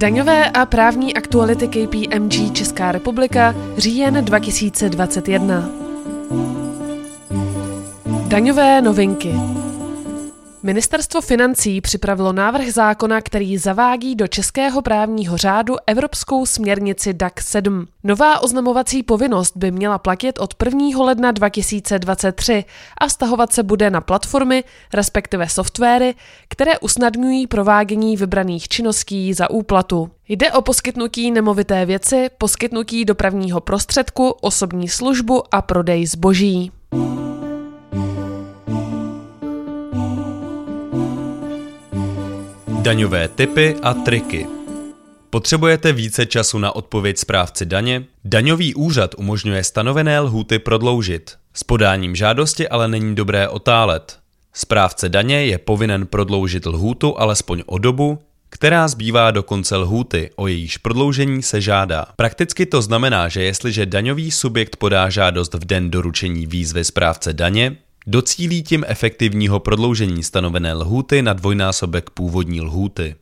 Daňové a právní aktuality KPMG Česká republika, říjen 2021. Daňové novinky. Ministerstvo financí připravilo návrh zákona, který zavádí do českého právního řádu evropskou směrnici DAC 7. Nová oznamovací povinnost by měla platit od 1. ledna 2023 a stahovat se bude na platformy, respektive softwary, které usnadňují provádění vybraných činností za úplatu. Jde o poskytnutí nemovité věci, poskytnutí dopravního prostředku, osobní službu a prodej zboží. Daňové typy a triky. Potřebujete více času na odpověď správci daně? Daňový úřad umožňuje stanovené lhůty prodloužit. S podáním žádosti ale není dobré otálet. Správce daně je povinen prodloužit lhůtu alespoň o dobu, která zbývá do konce lhůty, o jejíž prodloužení se žádá. Prakticky to znamená, že jestliže daňový subjekt podá žádost v den doručení výzvy správce daně, Docílí tím efektivního prodloužení stanovené lhůty na dvojnásobek původní lhůty.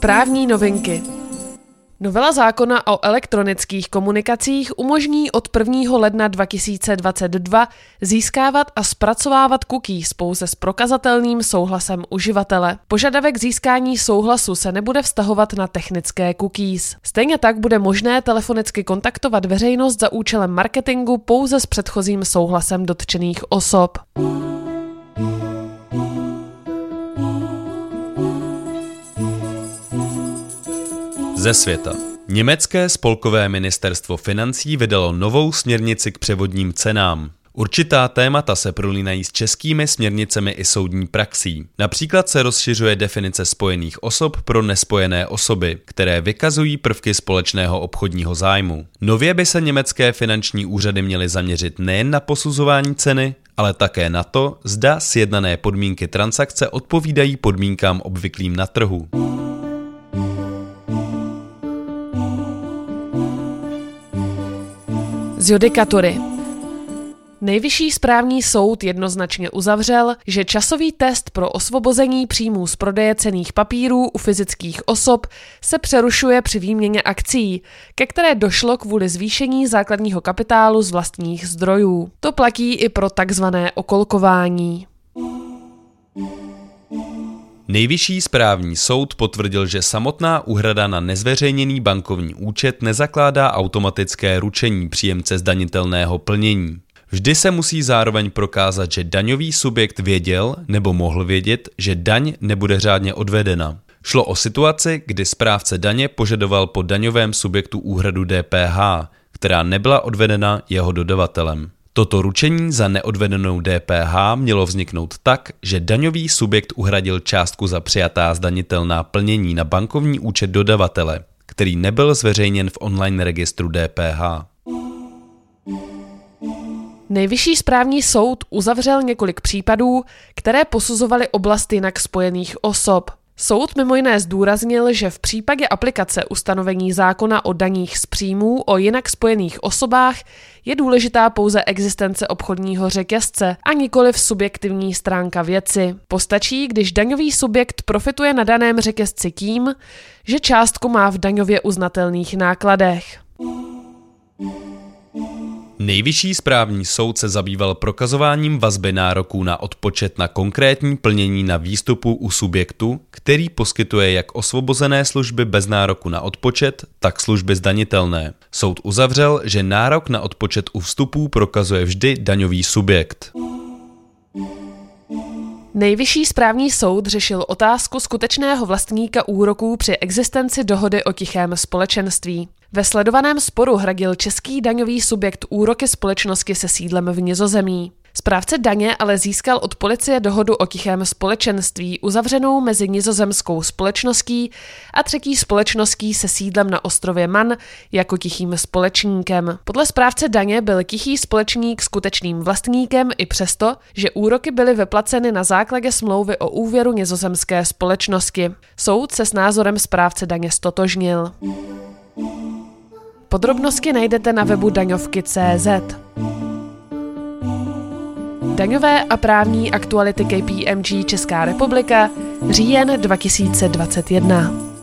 Právní novinky Novela zákona o elektronických komunikacích umožní od 1. ledna 2022 získávat a zpracovávat cookies pouze s prokazatelným souhlasem uživatele. Požadavek získání souhlasu se nebude vztahovat na technické cookies. Stejně tak bude možné telefonicky kontaktovat veřejnost za účelem marketingu pouze s předchozím souhlasem dotčených osob. Ze světa. Německé spolkové ministerstvo financí vydalo novou směrnici k převodním cenám. Určitá témata se prolínají s českými směrnicemi i soudní praxí. Například se rozšiřuje definice spojených osob pro nespojené osoby, které vykazují prvky společného obchodního zájmu. Nově by se německé finanční úřady měly zaměřit nejen na posuzování ceny, ale také na to, zda sjednané podmínky transakce odpovídají podmínkám obvyklým na trhu. Z judikatury. Nejvyšší správní soud jednoznačně uzavřel, že časový test pro osvobození příjmů z prodeje cených papírů u fyzických osob se přerušuje při výměně akcí, ke které došlo kvůli zvýšení základního kapitálu z vlastních zdrojů. To platí i pro takzvané okolkování. Nejvyšší správní soud potvrdil, že samotná úhrada na nezveřejněný bankovní účet nezakládá automatické ručení příjemce zdanitelného plnění. Vždy se musí zároveň prokázat, že daňový subjekt věděl nebo mohl vědět, že daň nebude řádně odvedena. Šlo o situaci, kdy správce daně požadoval po daňovém subjektu úhradu DPH, která nebyla odvedena jeho dodavatelem. Toto ručení za neodvedenou DPH mělo vzniknout tak, že daňový subjekt uhradil částku za přijatá zdanitelná plnění na bankovní účet dodavatele, který nebyl zveřejněn v online registru DPH. Nejvyšší správní soud uzavřel několik případů, které posuzovaly oblast jinak spojených osob. Soud mimo jiné zdůraznil, že v případě aplikace ustanovení zákona o daních z příjmů o jinak spojených osobách je důležitá pouze existence obchodního řetězce a nikoli v subjektivní stránka věci. Postačí, když daňový subjekt profituje na daném řetězci tím, že částku má v daňově uznatelných nákladech. Nejvyšší správní soud se zabýval prokazováním vazby nároků na odpočet na konkrétní plnění na výstupu u subjektu, který poskytuje jak osvobozené služby bez nároku na odpočet, tak služby zdanitelné. Soud uzavřel, že nárok na odpočet u vstupů prokazuje vždy daňový subjekt. Nejvyšší správní soud řešil otázku skutečného vlastníka úroků při existenci dohody o tichém společenství. Ve sledovaném sporu hradil český daňový subjekt úroky společnosti se sídlem v Nizozemí. Správce daně ale získal od policie dohodu o tichém společenství uzavřenou mezi nizozemskou společností a třetí společností se sídlem na ostrově Man jako tichým společníkem. Podle správce daně byl tichý společník skutečným vlastníkem i přesto, že úroky byly vyplaceny na základě smlouvy o úvěru nizozemské společnosti. Soud se s názorem správce daně stotožnil. Podrobnosti najdete na webu daňovky.cz. Daňové a právní aktuality KPMG Česká republika, říjen 2021.